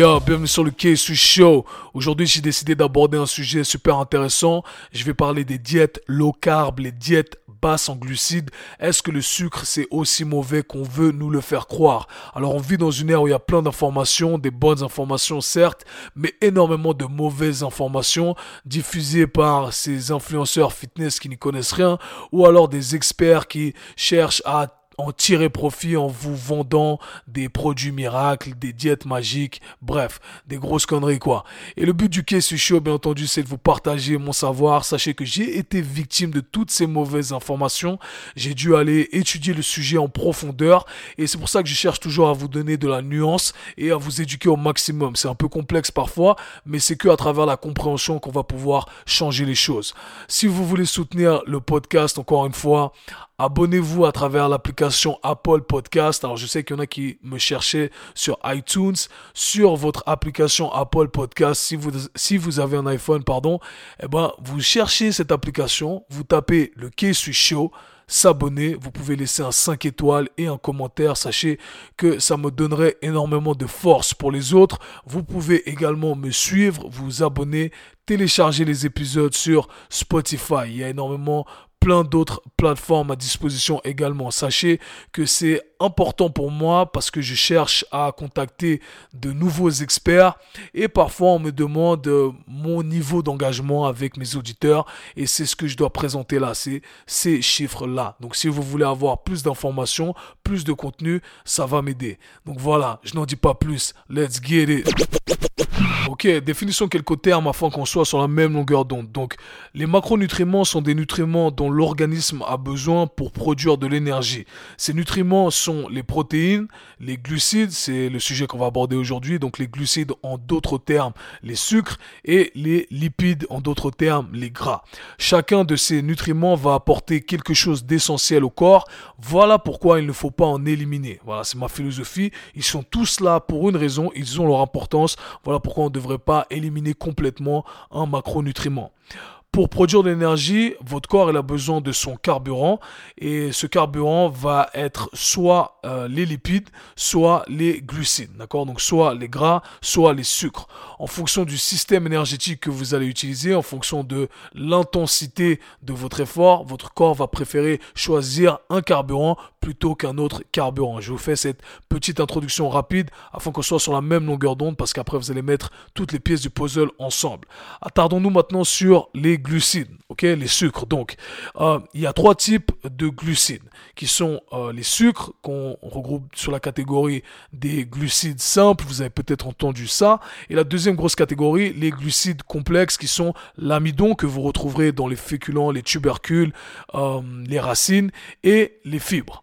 Yo, bienvenue sur le KSU Show. Aujourd'hui, j'ai décidé d'aborder un sujet super intéressant. Je vais parler des diètes low carb, les diètes basses en glucides. Est-ce que le sucre, c'est aussi mauvais qu'on veut nous le faire croire? Alors, on vit dans une ère où il y a plein d'informations, des bonnes informations certes, mais énormément de mauvaises informations diffusées par ces influenceurs fitness qui n'y connaissent rien, ou alors des experts qui cherchent à en tirer profit en vous vendant des produits miracles, des diètes magiques, bref, des grosses conneries quoi. Et le but du Case Show, bien entendu, c'est de vous partager mon savoir. Sachez que j'ai été victime de toutes ces mauvaises informations. J'ai dû aller étudier le sujet en profondeur et c'est pour ça que je cherche toujours à vous donner de la nuance et à vous éduquer au maximum. C'est un peu complexe parfois, mais c'est que à travers la compréhension qu'on va pouvoir changer les choses. Si vous voulez soutenir le podcast, encore une fois, Abonnez-vous à travers l'application Apple Podcast. Alors je sais qu'il y en a qui me cherchaient sur iTunes, sur votre application Apple Podcast. Si vous, avez un iPhone, pardon, eh ben, vous cherchez cette application, vous tapez le K-Suis Show, s'abonner, vous pouvez laisser un 5 étoiles et un commentaire. Sachez que ça me donnerait énormément de force pour les autres. Vous pouvez également me suivre, vous abonner, télécharger les épisodes sur Spotify. Il y a énormément plein d'autres plateformes à disposition également. Sachez que c'est important pour moi parce que je cherche à contacter de nouveaux experts et parfois on me demande euh, mon niveau d'engagement avec mes auditeurs et c'est ce que je dois présenter là, c'est ces chiffres-là. Donc si vous voulez avoir plus d'informations, plus de contenu, ça va m'aider. Donc voilà, je n'en dis pas plus. Let's get it. Ok, définissons quelques termes afin qu'on soit sur la même longueur d'onde. Donc, les macronutriments sont des nutriments dont l'organisme a besoin pour produire de l'énergie. Ces nutriments sont les protéines, les glucides, c'est le sujet qu'on va aborder aujourd'hui. Donc, les glucides en d'autres termes, les sucres, et les lipides en d'autres termes, les gras. Chacun de ces nutriments va apporter quelque chose d'essentiel au corps. Voilà pourquoi il ne faut pas en éliminer. Voilà, c'est ma philosophie. Ils sont tous là pour une raison, ils ont leur importance. Voilà pourquoi on ne devrait pas éliminer complètement un macronutriment. Pour produire de l'énergie, votre corps a besoin de son carburant et ce carburant va être soit euh, les lipides, soit les glucides, d'accord? Donc soit les gras, soit les sucres. En fonction du système énergétique que vous allez utiliser, en fonction de l'intensité de votre effort, votre corps va préférer choisir un carburant plutôt qu'un autre carburant. Je vous fais cette petite introduction rapide afin qu'on soit sur la même longueur d'onde parce qu'après vous allez mettre toutes les pièces du puzzle ensemble. Attardons-nous maintenant sur les glucides, ok, les sucres. Donc, euh, il y a trois types de glucides qui sont euh, les sucres qu'on regroupe sur la catégorie des glucides simples. Vous avez peut-être entendu ça. Et la deuxième grosse catégorie, les glucides complexes qui sont l'amidon que vous retrouverez dans les féculents, les tubercules, euh, les racines et les fibres.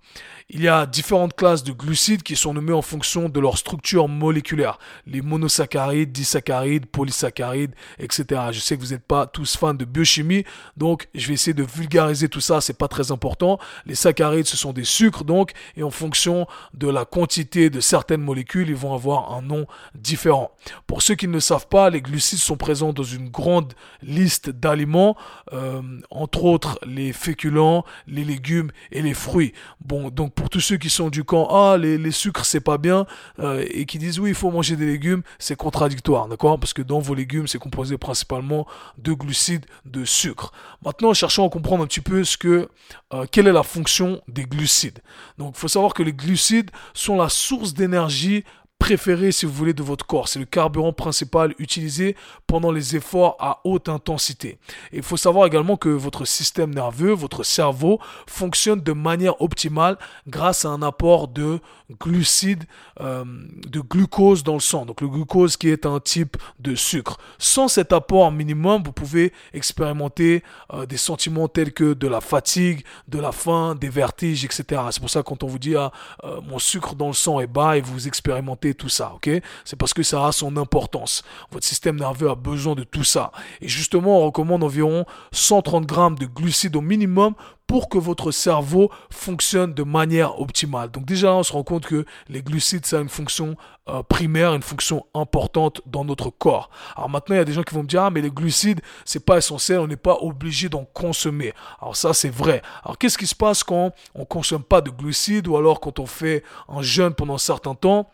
Il y a différentes classes de glucides qui sont nommées en fonction de leur structure moléculaire. Les monosaccharides, disaccharides, polysaccharides, etc. Je sais que vous n'êtes pas tous fans de biochimie, donc je vais essayer de vulgariser tout ça, c'est pas très important. Les saccharides, ce sont des sucres, donc, et en fonction de la quantité de certaines molécules, ils vont avoir un nom différent. Pour ceux qui ne le savent pas, les glucides sont présents dans une grande liste d'aliments, euh, entre autres les féculents, les légumes et les fruits. Bon, donc pour tous ceux qui sont du camp ah les, les sucres c'est pas bien euh, et qui disent oui il faut manger des légumes c'est contradictoire d'accord? Parce que dans vos légumes c'est composé principalement de glucides de sucre. Maintenant cherchons à comprendre un petit peu ce que euh, quelle est la fonction des glucides. Donc il faut savoir que les glucides sont la source d'énergie préféré, si vous voulez, de votre corps. C'est le carburant principal utilisé pendant les efforts à haute intensité. Et il faut savoir également que votre système nerveux, votre cerveau, fonctionne de manière optimale grâce à un apport de glucides, euh, de glucose dans le sang. Donc le glucose qui est un type de sucre. Sans cet apport minimum, vous pouvez expérimenter euh, des sentiments tels que de la fatigue, de la faim, des vertiges, etc. C'est pour ça quand on vous dit ah, euh, mon sucre dans le sang est bas et vous expérimentez tout ça, ok? C'est parce que ça a son importance. Votre système nerveux a besoin de tout ça. Et justement, on recommande environ 130 grammes de glucides au minimum pour que votre cerveau fonctionne de manière optimale. Donc déjà, on se rend compte que les glucides, ça a une fonction euh, primaire, une fonction importante dans notre corps. Alors maintenant, il y a des gens qui vont me dire, ah, mais les glucides, c'est pas essentiel, on n'est pas obligé d'en consommer. Alors ça, c'est vrai. Alors qu'est-ce qui se passe quand on consomme pas de glucides ou alors quand on fait un jeûne pendant un certain temps?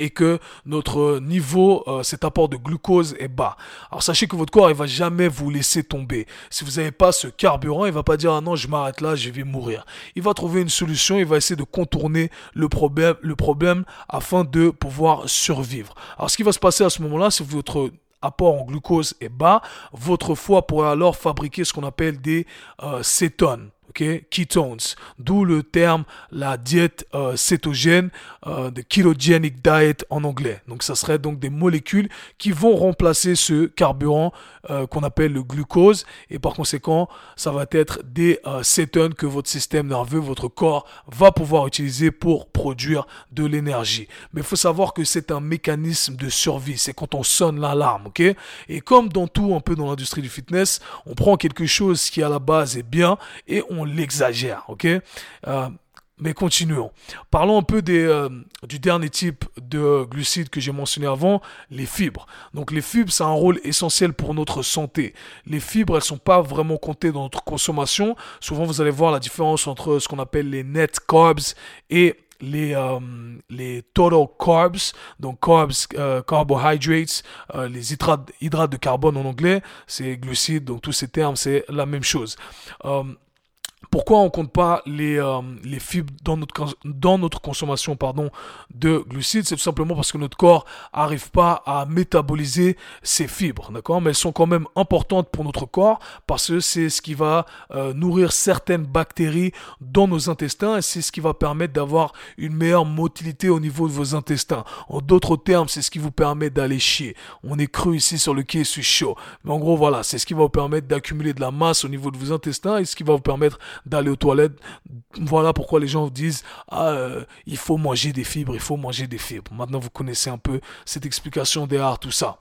Et que notre niveau, euh, cet apport de glucose est bas. Alors sachez que votre corps, il va jamais vous laisser tomber. Si vous n'avez pas ce carburant, il va pas dire ah non, je m'arrête là, je vais mourir. Il va trouver une solution, il va essayer de contourner le problème, le problème afin de pouvoir survivre. Alors ce qui va se passer à ce moment-là, que votre apport en glucose est bas, votre foie pourrait alors fabriquer ce qu'on appelle des euh, cétones ok, ketones, d'où le terme la diète euh, cétogène, euh, de ketogenic diet en anglais. Donc ça serait donc des molécules qui vont remplacer ce carburant euh, qu'on appelle le glucose. Et par conséquent ça va être des cétones que votre système nerveux, votre corps va pouvoir utiliser pour produire de l'énergie. Mais il faut savoir que c'est un mécanisme de survie, c'est quand on sonne l'alarme, ok? Et comme dans tout un peu dans l'industrie du fitness, on prend quelque chose qui à la base est bien et on l'exagère, ok? Euh, mais continuons. Parlons un peu des, euh, du dernier type de glucides que j'ai mentionné avant, les fibres. Donc les fibres, c'est un rôle essentiel pour notre santé. Les fibres, elles sont pas vraiment comptées dans notre consommation. Souvent, vous allez voir la différence entre ce qu'on appelle les net carbs et les, euh, les total carbs, donc carbs, carbohydrates, les hydrates de carbone en anglais, c'est glucides, donc tous ces termes, c'est la même chose. Pourquoi on compte pas les, euh, les fibres dans notre, dans notre consommation pardon, de glucides? C'est tout simplement parce que notre corps n'arrive pas à métaboliser ces fibres, d'accord? Mais elles sont quand même importantes pour notre corps parce que c'est ce qui va euh, nourrir certaines bactéries dans nos intestins et c'est ce qui va permettre d'avoir une meilleure motilité au niveau de vos intestins. En d'autres termes, c'est ce qui vous permet d'aller chier. On est cru ici sur le quai, suis chaud. Mais en gros, voilà, c'est ce qui va vous permettre d'accumuler de la masse au niveau de vos intestins et ce qui va vous permettre d'aller aux toilettes. Voilà pourquoi les gens disent ah, euh, il faut manger des fibres, il faut manger des fibres. Maintenant, vous connaissez un peu cette explication des arts, tout ça.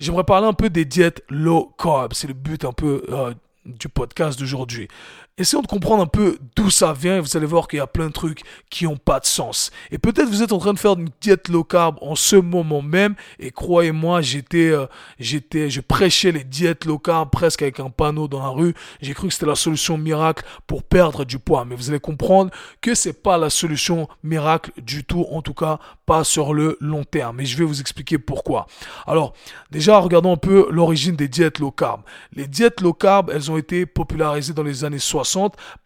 J'aimerais parler un peu des diètes low carb. C'est le but un peu euh, du podcast d'aujourd'hui. Essayons de comprendre un peu d'où ça vient et vous allez voir qu'il y a plein de trucs qui n'ont pas de sens. Et peut-être vous êtes en train de faire une diète low carb en ce moment même et croyez-moi, j'étais, euh, j'étais, je prêchais les diètes low carb presque avec un panneau dans la rue. J'ai cru que c'était la solution miracle pour perdre du poids. Mais vous allez comprendre que c'est pas la solution miracle du tout, en tout cas pas sur le long terme. Et je vais vous expliquer pourquoi. Alors, déjà, regardons un peu l'origine des diètes low carb. Les diètes low carb, elles ont été popularisées dans les années 60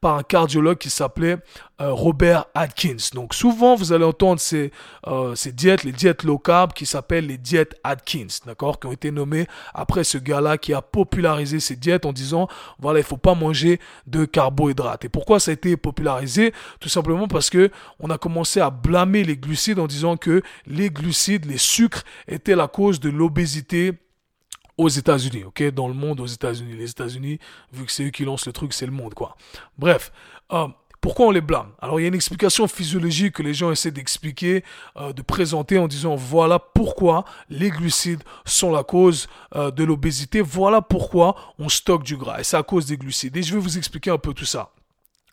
par un cardiologue qui s'appelait euh, Robert Atkins. Donc souvent vous allez entendre ces, euh, ces diètes, les diètes low carb qui s'appellent les diètes Atkins, d'accord, qui ont été nommées après ce gars-là qui a popularisé ces diètes en disant voilà il faut pas manger de carbohydrates. Et pourquoi ça a été popularisé? Tout simplement parce que on a commencé à blâmer les glucides en disant que les glucides, les sucres étaient la cause de l'obésité aux États-Unis, ok, dans le monde aux États-Unis. Les États-Unis, vu que c'est eux qui lancent le truc, c'est le monde, quoi. Bref, euh, pourquoi on les blâme? Alors il y a une explication physiologique que les gens essaient d'expliquer, euh, de présenter en disant voilà pourquoi les glucides sont la cause euh, de l'obésité, voilà pourquoi on stocke du gras, et c'est à cause des glucides. Et je vais vous expliquer un peu tout ça.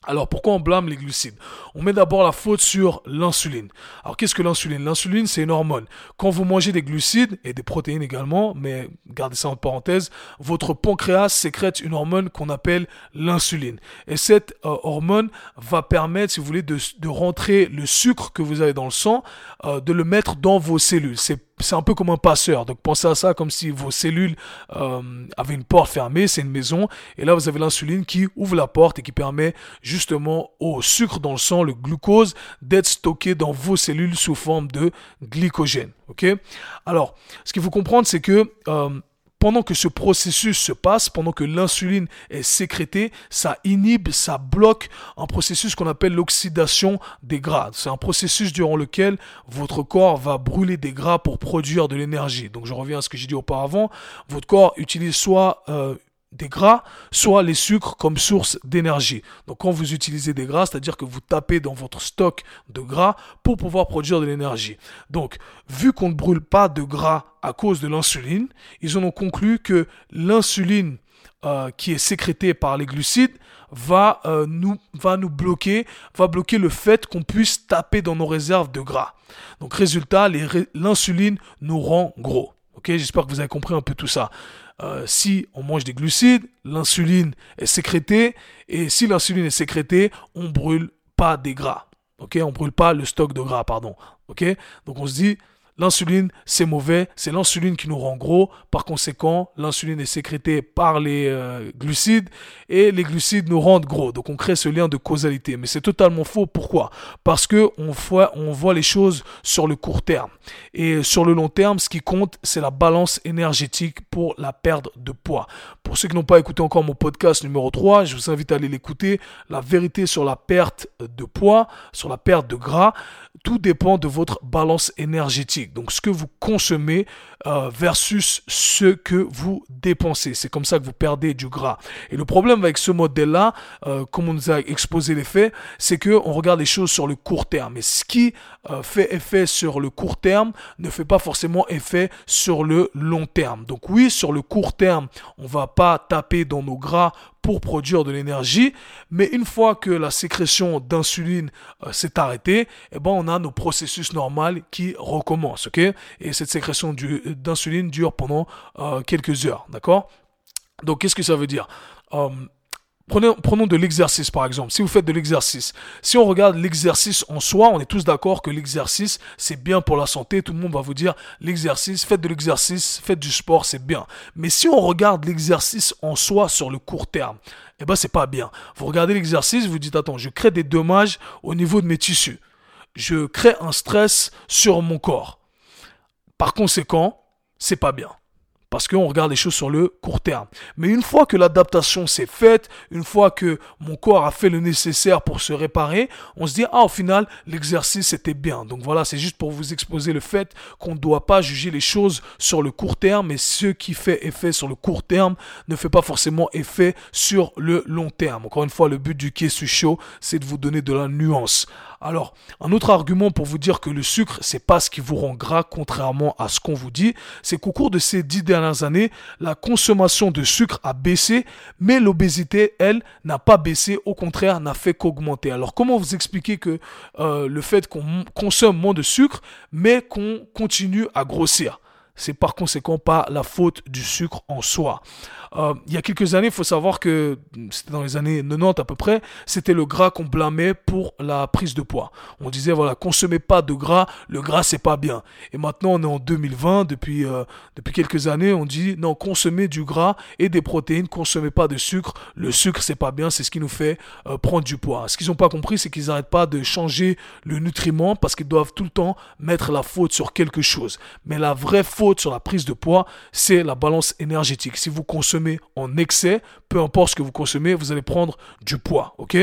Alors pourquoi on blâme les glucides? On met d'abord la faute sur l'insuline. Alors qu'est-ce que l'insuline? L'insuline c'est une hormone. Quand vous mangez des glucides et des protéines également, mais gardez ça en parenthèse, votre pancréas sécrète une hormone qu'on appelle l'insuline. Et cette euh, hormone va permettre, si vous voulez, de, rentrer le sucre que vous avez dans le sang, euh, de le mettre dans vos cellules. C'est un peu comme un passeur. Donc pensez à ça comme si vos cellules euh, avaient une porte fermée, c'est une maison, et là vous avez l'insuline qui ouvre la porte et qui permet justement au sucre dans le sang, le glucose, d'être stocké dans vos cellules sous forme de glycogène. Ok? Alors, ce qu'il faut comprendre, c'est que euh, pendant que ce processus se passe, pendant que l'insuline est sécrétée, ça inhibe, ça bloque un processus qu'on appelle l'oxydation des gras. C'est un processus durant lequel votre corps va brûler des gras pour produire de l'énergie. Donc je reviens à ce que j'ai dit auparavant. Votre corps utilise soit euh, des gras, soit les sucres comme source d'énergie. Donc quand vous utilisez des gras, c'est-à-dire que vous tapez dans votre stock de gras pour pouvoir produire de l'énergie. Donc, vu qu'on ne brûle pas de gras à cause de l'insuline, ils en ont conclu que l'insuline euh, qui est sécrétée par les glucides va euh, nous va nous bloquer, va bloquer le fait qu'on puisse taper dans nos réserves de gras. Donc résultat, l'insuline nous rend gros. Ok, j'espère que vous avez compris un peu tout ça. Euh, si on mange des glucides, l'insuline est sécrétée et si l'insuline est sécrétée, on brûle pas des gras. Ok, on brûle pas le stock de gras, pardon. Donc on se dit L'insuline, c'est mauvais, c'est l'insuline qui nous rend gros. Par conséquent, l'insuline est sécrétée par les euh, glucides et les glucides nous rendent gros. Donc on crée ce lien de causalité. Mais c'est totalement faux. Pourquoi? Parce que on voit, voit les choses sur le court terme. Et sur le long terme, ce qui compte, c'est la balance énergétique pour la perte de poids. Pour ceux qui n'ont pas écouté encore mon podcast numéro 3, je vous invite à aller l'écouter. La vérité sur la perte de poids, sur la perte de gras, tout dépend de votre balance énergétique. Donc ce que vous consommez euh, versus ce que vous dépensez. C'est comme ça que vous perdez du gras. Et le problème avec ce modèle-là, euh, comme on nous a exposé les faits, c'est que on regarde les choses sur le court terme. Et ce qui euh, fait effet sur le court terme ne fait pas forcément effet sur le long terme. Donc oui, sur le court terme, on va pas taper dans nos gras pour produire de l'énergie, mais une fois que la sécrétion d'insuline s'est arrêtée, eh ben on a nos processus normaux qui recommencent, ok? Et cette sécrétion d'insuline dure pendant euh, quelques heures, d'accord? Donc qu'est-ce que ça veut dire? Euh, Prenons, de l'exercice par exemple. Si vous faites de l'exercice, si on regarde l'exercice en soi, on est tous d'accord que l'exercice c'est bien pour la santé. Tout le monde va vous dire l'exercice, faites de l'exercice, faites du sport, c'est bien. Mais si on regarde l'exercice en soi sur le court terme, eh ben c'est pas bien. Vous regardez l'exercice, vous dites attends, je crée des dommages au niveau de mes tissus. Je crée un stress sur mon corps. Par conséquent, c'est pas bien. Parce qu'on regarde les choses sur le court terme. Mais une fois que l'adaptation s'est faite, une fois que mon corps a fait le nécessaire pour se réparer, on se dit, ah, au final, l'exercice était bien. Donc voilà, c'est juste pour vous exposer le fait qu'on ne doit pas juger les choses sur le court terme, mais ce qui fait effet sur le court terme ne fait pas forcément effet sur le long terme. Encore une fois, le but du Kesu Show, c'est de vous donner de la nuance. Alors, un autre argument pour vous dire que le sucre, c'est pas ce qui vous rend gras, contrairement à ce qu'on vous dit, c'est qu'au cours de ces dix dernières années, la consommation de sucre a baissé, mais l'obésité, elle, n'a pas baissé, au contraire, n'a fait qu'augmenter. Alors, comment vous expliquer que euh, le fait qu'on consomme moins de sucre, mais qu'on continue à grossir? C'est par conséquent pas la faute du sucre en soi. Euh, il y a quelques années, il faut savoir que c'était dans les années 90 à peu près, c'était le gras qu'on blâmait pour la prise de poids. On disait voilà, consommez pas de gras, le gras c'est pas bien. Et maintenant on est en 2020, depuis euh, depuis quelques années, on dit non, consommez du gras et des protéines, consommez pas de sucre. Le sucre c'est pas bien, c'est ce qui nous fait euh, prendre du poids. Ce qu'ils n'ont pas compris, c'est qu'ils n'arrêtent pas de changer le nutriment parce qu'ils doivent tout le temps mettre la faute sur quelque chose. Mais la vraie faute sur la prise de poids, c'est la balance énergétique. Si vous consommez en excès, peu importe ce que vous consommez, vous allez prendre du poids, ok?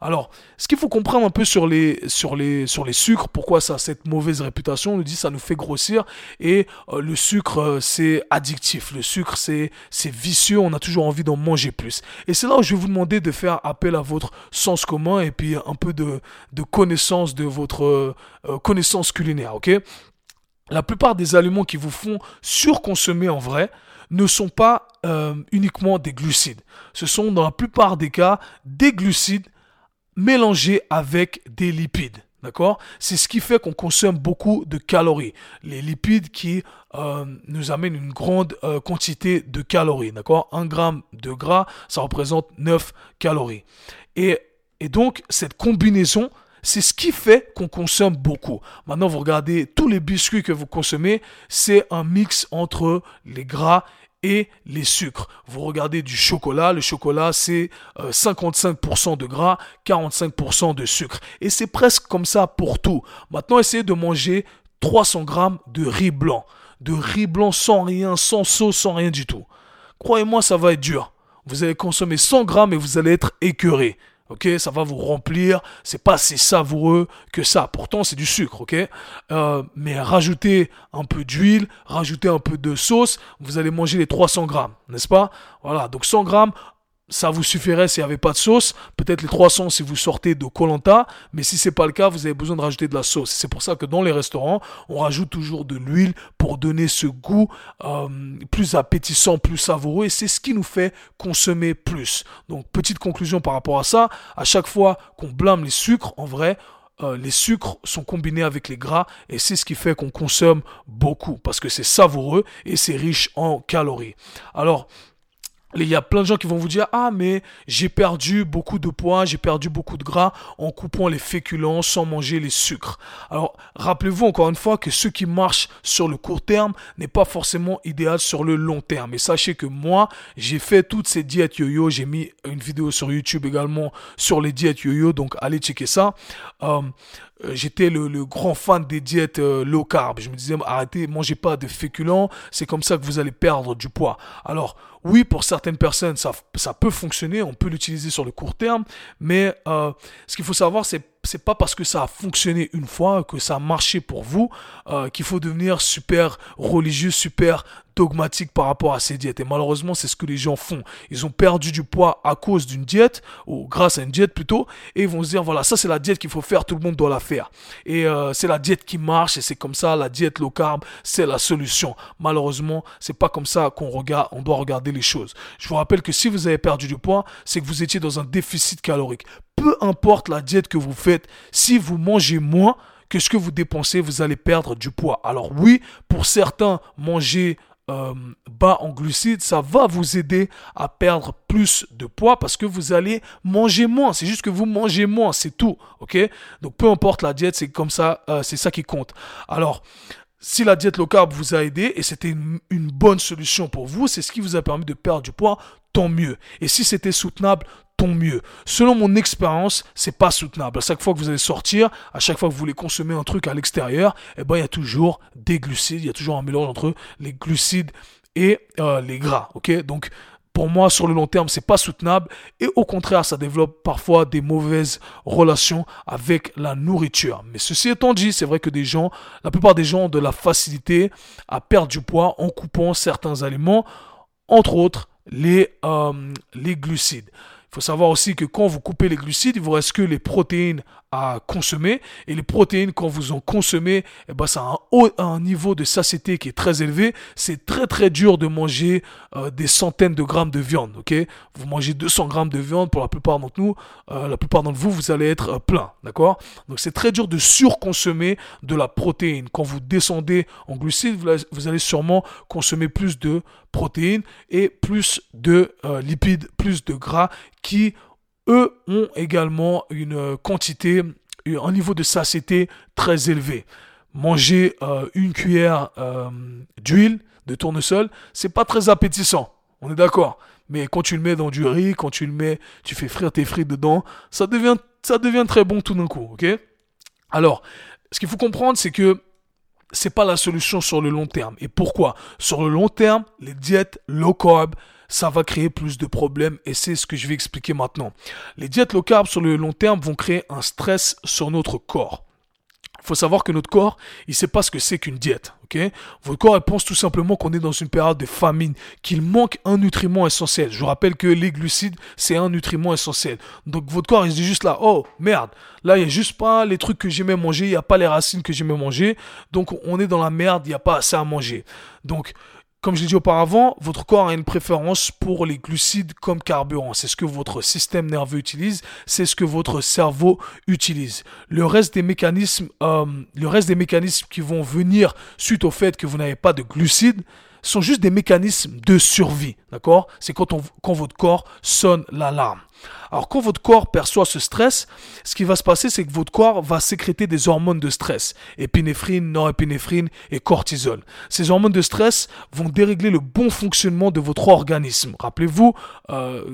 Alors, ce qu'il faut comprendre un peu sur les, sur les, sur les sucres, pourquoi ça a cette mauvaise réputation, on nous dit ça nous fait grossir et euh, le sucre euh, c'est addictif, le sucre c'est vicieux, on a toujours envie d'en manger plus. Et c'est là où je vais vous demander de faire appel à votre sens commun et puis un peu de, de connaissance de votre euh, connaissance culinaire, ok? La plupart des aliments qui vous font surconsommer en vrai ne sont pas euh, uniquement des glucides. Ce sont dans la plupart des cas des glucides mélangés avec des lipides. D'accord? C'est ce qui fait qu'on consomme beaucoup de calories. Les lipides qui euh, nous amènent une grande euh, quantité de calories. D'accord? Un gramme de gras, ça représente 9 calories. Et, et donc, cette combinaison, c'est ce qui fait qu'on consomme beaucoup. Maintenant, vous regardez tous les biscuits que vous consommez, c'est un mix entre les gras et les sucres. Vous regardez du chocolat, le chocolat c'est 55% euh, de gras, 45% de sucre. Et c'est presque comme ça pour tout. Maintenant, essayez de manger 300 grammes de riz blanc. De riz blanc sans rien, sans sauce, sans rien du tout. Croyez-moi, ça va être dur. Vous allez consommer 100 grammes et vous allez être écœuré. Ok, ça va vous remplir. C'est pas si savoureux que ça. Pourtant, c'est du sucre. Ok, euh, mais rajoutez un peu d'huile, rajoutez un peu de sauce. Vous allez manger les 300 grammes, n'est-ce pas? Voilà. Donc 100 grammes, ça vous suffirait s'il n'y avait pas de sauce. Peut-être les 300 si vous sortez de Colanta. Mais si c'est pas le cas, vous avez besoin de rajouter de la sauce. C'est pour ça que dans les restaurants, on rajoute toujours de l'huile pour donner ce goût euh, plus appétissant, plus savoureux. Et c'est ce qui nous fait consommer plus. Donc, petite conclusion par rapport à ça. À chaque fois qu'on blâme les sucres, en vrai, euh, les sucres sont combinés avec les gras et c'est ce qui fait qu'on consomme beaucoup parce que c'est savoureux et c'est riche en calories. Alors, il y a plein de gens qui vont vous dire ah mais j'ai perdu beaucoup de poids, j'ai perdu beaucoup de gras en coupant les féculents sans manger les sucres. Alors rappelez-vous encore une fois que ce qui marche sur le court terme n'est pas forcément idéal sur le long terme. Et sachez que moi j'ai fait toutes ces diètes yo-yo, j'ai mis une vidéo sur YouTube également sur les diètes yo-yo, donc allez checker ça. Euh, j'étais le, grand fan des diètes euh, low carb. Je me disais, arrêtez, mangez pas de féculents, c'est comme ça que vous allez perdre du poids. Alors, oui, pour certaines personnes, ça, ça peut fonctionner, on peut l'utiliser sur le court terme, mais euh, ce qu'il faut savoir, c'est c'est pas parce que ça a fonctionné une fois, que ça a marché pour vous, euh, qu'il faut devenir super religieux, super dogmatique par rapport à ces diètes. Et malheureusement, c'est ce que les gens font. Ils ont perdu du poids à cause d'une diète, ou grâce à une diète plutôt, et ils vont se dire, voilà, ça c'est la diète qu'il faut faire, tout le monde doit la faire. Et euh, c'est la diète qui marche, et c'est comme ça, la diète low carb, c'est la solution. Malheureusement, c'est pas comme ça qu'on regarde, on doit regarder les choses. Je vous rappelle que si vous avez perdu du poids, c'est que vous étiez dans un déficit calorique peu importe la diète que vous faites, si vous mangez moins que ce que vous dépensez, vous allez perdre du poids. Alors oui, pour certains, manger euh, bas en glucides, ça va vous aider à perdre plus de poids parce que vous allez manger moins. C'est juste que vous mangez moins, c'est tout. Ok? Donc peu importe la diète, c'est comme ça, euh, c'est ça qui compte. Alors si la diète low carb vous a aidé et c'était une, une, bonne solution pour vous, c'est ce qui vous a permis de perdre du poids, tant mieux. Et si c'était soutenable, mieux. Selon mon expérience, c'est pas soutenable. À chaque fois que vous allez sortir, à chaque fois que vous voulez consommer un truc à l'extérieur, eh ben il y a toujours des glucides, il y a toujours un mélange entre les glucides et euh, les gras. Ok, donc pour moi, sur le long terme, c'est pas soutenable et au contraire, ça développe parfois des mauvaises relations avec la nourriture. Mais ceci étant dit, c'est vrai que des gens, la plupart des gens ont de la facilité à perdre du poids en coupant certains aliments, entre autres les, euh, les glucides. Faut savoir aussi que quand vous coupez les glucides, il vous reste que les protéines à consommer. Et les protéines, quand vous en consommez, eh ben, ça a un, haut, un niveau de satiété qui est très élevé. C'est très très dur de manger euh, des centaines de grammes de viande. Ok, vous mangez 200 grammes de viande pour la plupart d'entre nous, euh, la plupart d'entre vous, vous allez être euh, plein. D'accord? Donc c'est très dur de surconsommer de la protéine. Quand vous descendez en glucides, vous allez sûrement consommer plus de protéines et plus de lipides, plus de gras qui eux ont également une quantité, un niveau de satiété très élevé. Manger euh, une cuillère euh, d'huile de tournesol, c'est pas très appétissant. On est d'accord. Mais quand tu le mets dans du riz, quand tu le mets, tu fais frire tes frites dedans, ça devient, très bon tout d'un coup, Alors, ce qu'il faut comprendre, c'est que c'est pas la solution sur le long terme. Et pourquoi? Sur le long terme, les diètes low carb, ça va créer plus de problèmes et c'est ce que je vais expliquer maintenant. Les diètes low carb sur le long terme vont créer un stress sur notre corps. Il faut savoir que notre corps, il sait pas ce que c'est qu'une diète, Votre corps, il pense tout simplement qu'on est dans une période de famine, qu'il manque un nutriment essentiel. Je vous rappelle que les glucides, c'est un nutriment essentiel. Donc votre corps, il se dit juste là, oh merde, là, il y a juste pas les trucs que j'aimais manger, il n'y a pas les racines que j'aimais manger. Donc on est dans la merde, il n'y a pas assez à manger. Donc comme je l'ai dit auparavant, votre corps a une préférence pour les glucides comme carburant. C'est ce que votre système nerveux utilise, c'est ce que votre cerveau utilise. Le reste des mécanismes, euh, le reste des mécanismes qui vont venir suite au fait que vous n'avez pas de glucides, sont juste des mécanismes de survie, d'accord? C'est quand, quand votre corps sonne l'alarme. Alors quand votre corps perçoit ce stress, ce qui va se passer, c'est que votre corps va sécréter des hormones de stress, épinéphrine, norépinéphrine et cortisol. Ces hormones de stress vont dérégler le bon fonctionnement de votre organisme. Rappelez-vous, euh,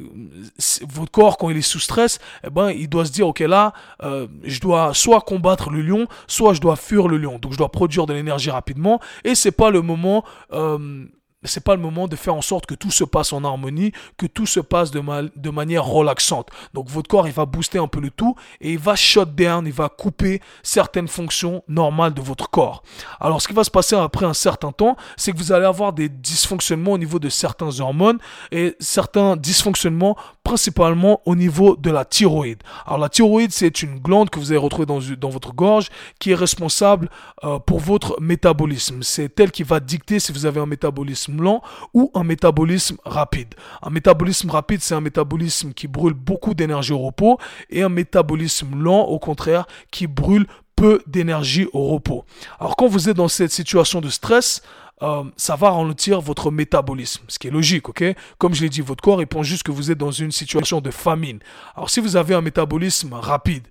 votre corps quand il est sous stress, eh ben il doit se dire ok là, euh, je dois soit combattre le lion, soit je dois fuir le lion. Donc je dois produire de l'énergie rapidement et c'est pas le moment euh, c'est pas le moment de faire en sorte que tout se passe en harmonie, que tout se passe de, manière relaxante. Donc votre corps, il va booster un peu le tout et il va shut down, il va couper certaines fonctions normales de votre corps. Alors ce qui va se passer après un certain temps, c'est que vous allez avoir des dysfonctionnements au niveau de certains hormones et certains dysfonctionnements principalement au niveau de la thyroïde. Alors la thyroïde, c'est une glande que vous allez retrouver dans, votre gorge qui est responsable euh, pour votre métabolisme. C'est elle qui va dicter si vous avez un métabolisme lent ou un métabolisme rapide. Un métabolisme rapide, c'est un métabolisme qui brûle beaucoup d'énergie au repos et un métabolisme lent, au contraire, qui brûle peu d'énergie au repos. Alors quand vous êtes dans cette situation de stress, euh, ça va ralentir votre métabolisme, ce qui est logique, ok? Comme je l'ai dit, votre corps il pense juste que vous êtes dans une situation de famine. Alors si vous avez un métabolisme rapide,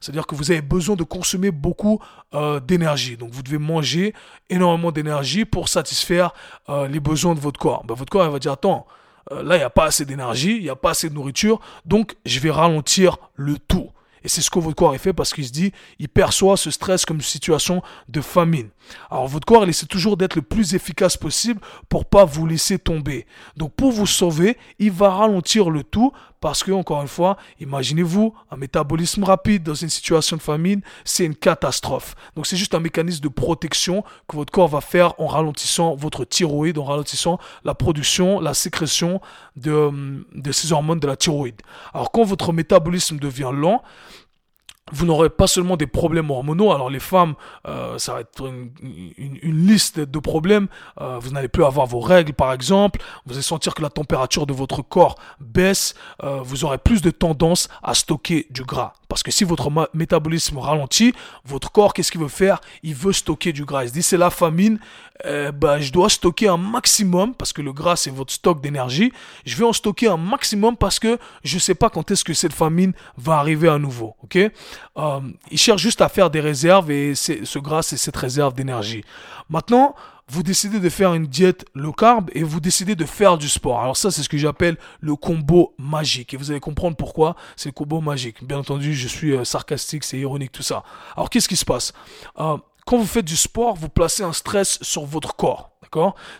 c'est-à-dire que vous avez besoin de consommer beaucoup euh, d'énergie. Donc vous devez manger énormément d'énergie pour satisfaire euh, les besoins de votre corps. Ben, votre corps va dire, attends, là il n'y a pas assez d'énergie, il n'y a pas assez de nourriture, donc je vais ralentir le tout. Et c'est ce que votre corps fait parce qu'il se dit, il perçoit ce stress comme une situation de famine. Alors votre corps, il essaie toujours d'être le plus efficace possible pour pas vous laisser tomber. Donc pour vous sauver, il va ralentir le tout parce que, encore une fois, imaginez-vous, un métabolisme rapide dans une situation de famine, c'est une catastrophe. Donc c'est juste un mécanisme de protection que votre corps va faire en ralentissant votre thyroïde, en ralentissant la production, la sécrétion de, de ces hormones de la thyroïde. Alors quand votre métabolisme devient lent, vous n'aurez pas seulement des problèmes hormonaux. Alors les femmes, euh, ça va être une, liste de problèmes. Euh, vous n'allez plus avoir vos règles, par exemple. Vous allez sentir que la température de votre corps baisse. Euh, vous aurez plus de tendance à stocker du gras. Parce que si votre métabolisme ralentit, votre corps, qu'est-ce qu'il veut faire? Il veut stocker du gras. Il se dit, c'est la famine, ben, je dois stocker un maximum, parce que le gras, c'est votre stock d'énergie. Je vais en stocker un maximum parce que je ne sais pas quand est-ce que cette famine va arriver à nouveau. Euh, il cherche juste à faire des réserves et ce gras, c'est cette réserve d'énergie. Maintenant, vous décidez de faire une diète low carb et vous décidez de faire du sport. Alors ça, c'est ce que j'appelle le combo magique. Et vous allez comprendre pourquoi c'est le combo magique. Bien entendu, je suis euh, sarcastique, c'est ironique tout ça. Alors qu'est-ce qui se passe? Euh, Quand vous faites du sport, vous placez un stress sur votre corps.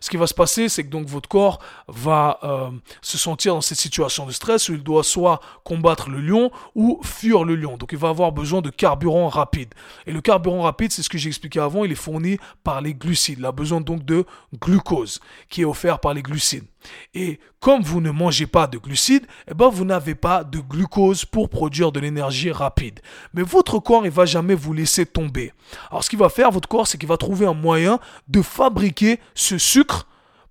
Ce qui va se passer, c'est que donc votre corps va euh, se sentir dans cette situation de stress où il doit soit combattre le lion ou fuir le lion. Donc il va avoir besoin de carburant rapide. Et le carburant rapide, c'est ce que j'ai expliqué avant, il est fourni par les glucides. Il a besoin donc de glucose qui est offert par les glucides. Et comme vous ne mangez pas de glucides, eh ben vous n'avez pas de glucose pour produire de l'énergie rapide. Mais votre corps, il va jamais vous laisser tomber. Alors ce qu'il va faire, votre corps, c'est qu'il va trouver un moyen de fabriquer ce sucre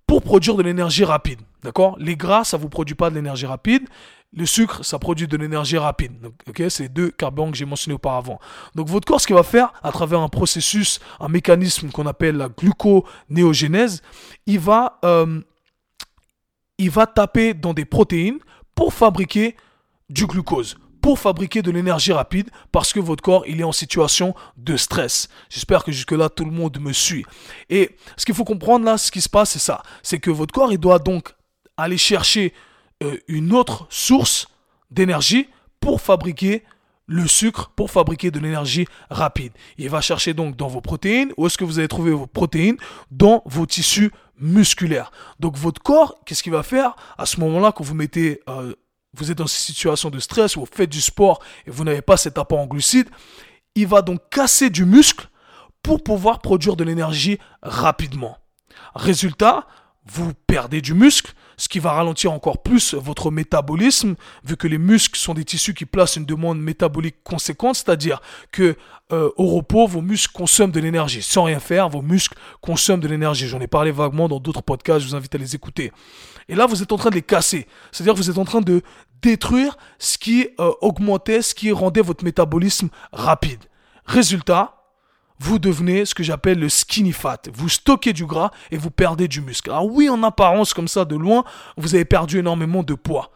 pour produire de l'énergie rapide. D'accord? Les gras, ça ne vous produit pas de l'énergie rapide. Le sucre, ça produit de l'énergie rapide. C'est deux carburants que j'ai mentionnés auparavant. Donc, votre corps, ce qu'il va faire, à travers un processus, un mécanisme qu'on appelle la gluconéogénèse, il va euh, il va taper dans des protéines pour fabriquer du glucose, pour fabriquer de l'énergie rapide parce que votre corps il est en situation de stress. J'espère que jusque là tout le monde me suit. Et ce qu'il faut comprendre là, ce qui se passe c'est ça, c'est que votre corps il doit donc aller chercher euh, une autre source d'énergie pour fabriquer le sucre pour fabriquer de l'énergie rapide. Il va chercher donc dans vos protéines. Où est-ce que vous allez trouver vos protéines? Dans vos tissus musculaires. Donc votre corps, qu'est-ce qu'il va faire? À ce moment-là quand vous mettez, euh, vous êtes dans une situation de stress, vous faites du sport et vous n'avez pas cet apport en glucides, il va donc casser du muscle pour pouvoir produire de l'énergie rapidement. Résultat, vous perdez du muscle, ce qui va ralentir encore plus votre métabolisme, vu que les muscles sont des tissus qui placent une demande métabolique conséquente, c'est-à-dire que euh, au repos, vos muscles consomment de l'énergie. Sans rien faire, vos muscles consomment de l'énergie. J'en ai parlé vaguement dans d'autres podcasts, je vous invite à les écouter. Et là, vous êtes en train de les casser. C'est-à-dire que vous êtes en train de détruire ce qui euh, augmentait, ce qui rendait votre métabolisme rapide. Résultat, vous devenez ce que j'appelle le skinny fat. Vous stockez du gras et vous perdez du muscle. Alors oui, en apparence, comme ça, de loin, vous avez perdu énormément de poids.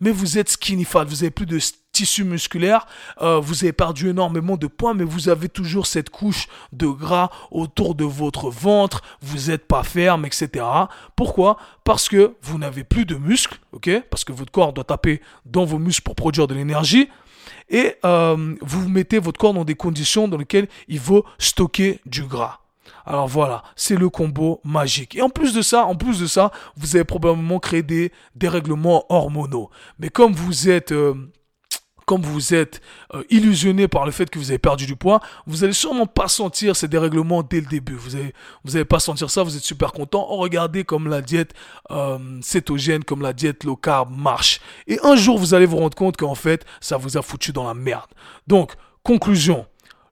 Mais vous êtes skinny fat, vous avez plus de tissu musculaire, euh, vous avez perdu énormément de poids, mais vous avez toujours cette couche de gras autour de votre ventre, vous n'êtes pas ferme, etc. Pourquoi? Parce que vous n'avez plus de muscles, ok? Parce que votre corps doit taper dans vos muscles pour produire de l'énergie et euh, vous mettez votre corps dans des conditions dans lesquelles il faut stocker du gras. Alors voilà, c'est le combo magique. Et en plus de ça, en plus de ça, vous avez probablement créé des dérèglements hormonaux. Mais comme vous êtes euh, comme vous êtes euh, illusionné par le fait que vous avez perdu du poids, vous allez sûrement pas sentir ces dérèglements dès le début. Vous allez, vous allez pas sentir ça, vous êtes super content. Oh, regardez comme la diète euh, cétogène, comme la diète low carb marche. Et un jour, vous allez vous rendre compte qu'en fait, ça vous a foutu dans la merde. Donc, conclusion.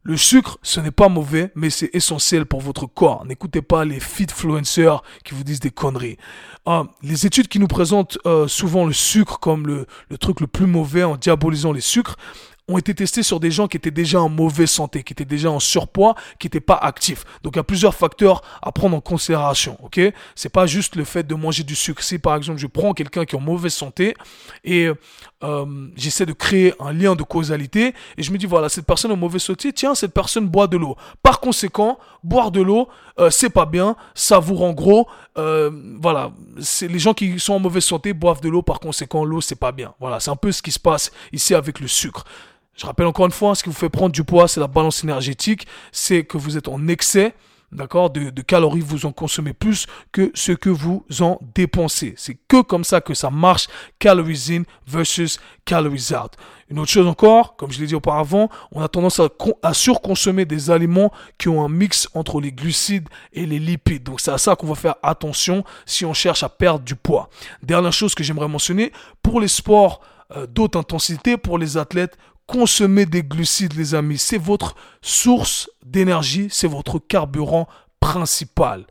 Le sucre, ce n'est pas mauvais, mais c'est essentiel pour votre corps. N'écoutez pas les fitfluencers qui vous disent des conneries. Ah, les études qui nous présentent euh, souvent le sucre comme le truc le plus mauvais en diabolisant les sucres ont été testés sur des gens qui étaient déjà en mauvaise santé, qui étaient déjà en surpoids, qui n'étaient pas actifs. Donc il y a plusieurs facteurs à prendre en considération, ok? C'est pas juste le fait de manger du sucre. Si par exemple je prends quelqu'un qui est en mauvaise santé et euh, j'essaie de créer un lien de causalité et je me dis voilà cette personne en mauvaise santé, tiens cette personne boit de l'eau. Par conséquent, boire de l'eau euh, c'est pas bien, ça vous rend gros. Euh, voilà, les gens qui sont en mauvaise santé boivent de l'eau. Par conséquent, l'eau c'est pas bien. Voilà, c'est un peu ce qui se passe ici avec le sucre. Je rappelle encore une fois, ce qui vous fait prendre du poids, c'est la balance énergétique, c'est que vous êtes en excès, d'accord, de, calories, vous en consommez plus que ce que vous en dépensez. C'est que comme ça que ça marche, calories in versus calories out. Une autre chose encore, comme je l'ai dit auparavant, on a tendance à, à, surconsommer des aliments qui ont un mix entre les glucides et les lipides. Donc c'est à ça qu'on va faire attention si on cherche à perdre du poids. Dernière chose que j'aimerais mentionner, pour les sports euh, d'haute intensité, pour les athlètes, Consommez des glucides, les amis. C'est votre source d'énergie, c'est votre carburant principal.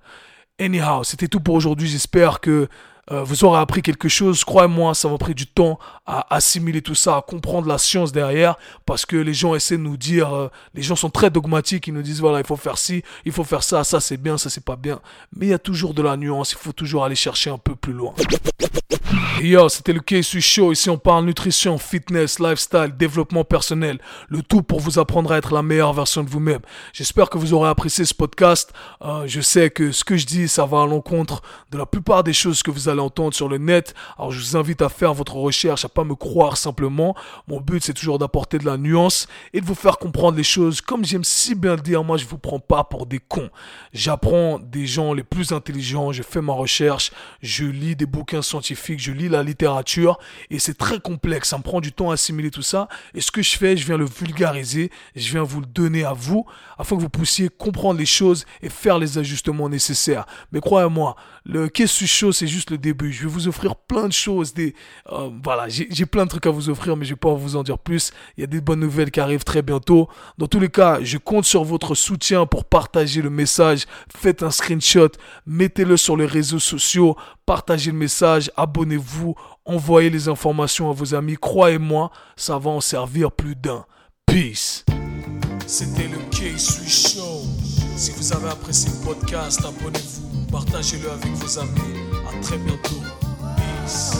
Anyhow, c'était tout pour aujourd'hui. J'espère que euh, vous aurez appris quelque chose. Croyez-moi, ça m'a pris du temps à assimiler tout ça, à comprendre la science derrière, parce que les gens essaient de nous dire, euh, les gens sont très dogmatiques, ils nous disent voilà, il faut faire ci, il faut faire ça, ça c'est bien, ça c'est pas bien. Mais il y a toujours de la nuance, il faut toujours aller chercher un peu plus loin. Yo, c'était le KSU Show. Ici, on parle nutrition, fitness, lifestyle, développement personnel. Le tout pour vous apprendre à être la meilleure version de vous-même. J'espère que vous aurez apprécié ce podcast. Euh, je sais que ce que je dis, ça va à l'encontre de la plupart des choses que vous allez entendre sur le net. Alors, je vous invite à faire votre recherche, à pas me croire simplement. Mon but, c'est toujours d'apporter de la nuance et de vous faire comprendre les choses. Comme j'aime si bien dire, moi, je vous prends pas pour des cons. J'apprends des gens les plus intelligents. Je fais ma recherche. Je lis des bouquins scientifiques. Je lis la littérature et c'est très complexe. Ça me prend du temps à assimiler tout ça. Et ce que je fais, je viens le vulgariser, je viens vous le donner à vous afin que vous puissiez comprendre les choses et faire les ajustements nécessaires. Mais croyez-moi, le Qu'est-ce chaud, c'est juste le Je vais vous offrir plein de choses. Euh, voilà, j'ai plein de trucs à vous offrir, mais je vais pas vous en dire plus. Il y a des bonnes nouvelles qui arrivent très bientôt. Dans tous les cas, je compte sur votre soutien pour partager le message. Faites un screenshot, mettez-le sur les réseaux sociaux, partagez le message, abonnez-vous, envoyez les informations à vos amis. Croyez-moi, ça va en servir plus d'un. Peace. C'était le K-Sui Show. Si vous avez apprécié le podcast, abonnez-vous, partagez-le avec vos amis. À très bientôt. Peace.